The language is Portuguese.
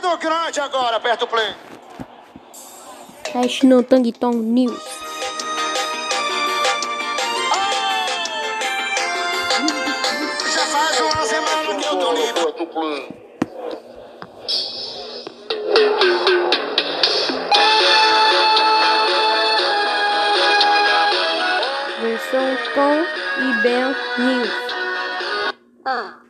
do grande agora, aperta o play. Teste no Tangton News. Já faz uma semana que eu tô livre. Versão com e Ben News. Ah.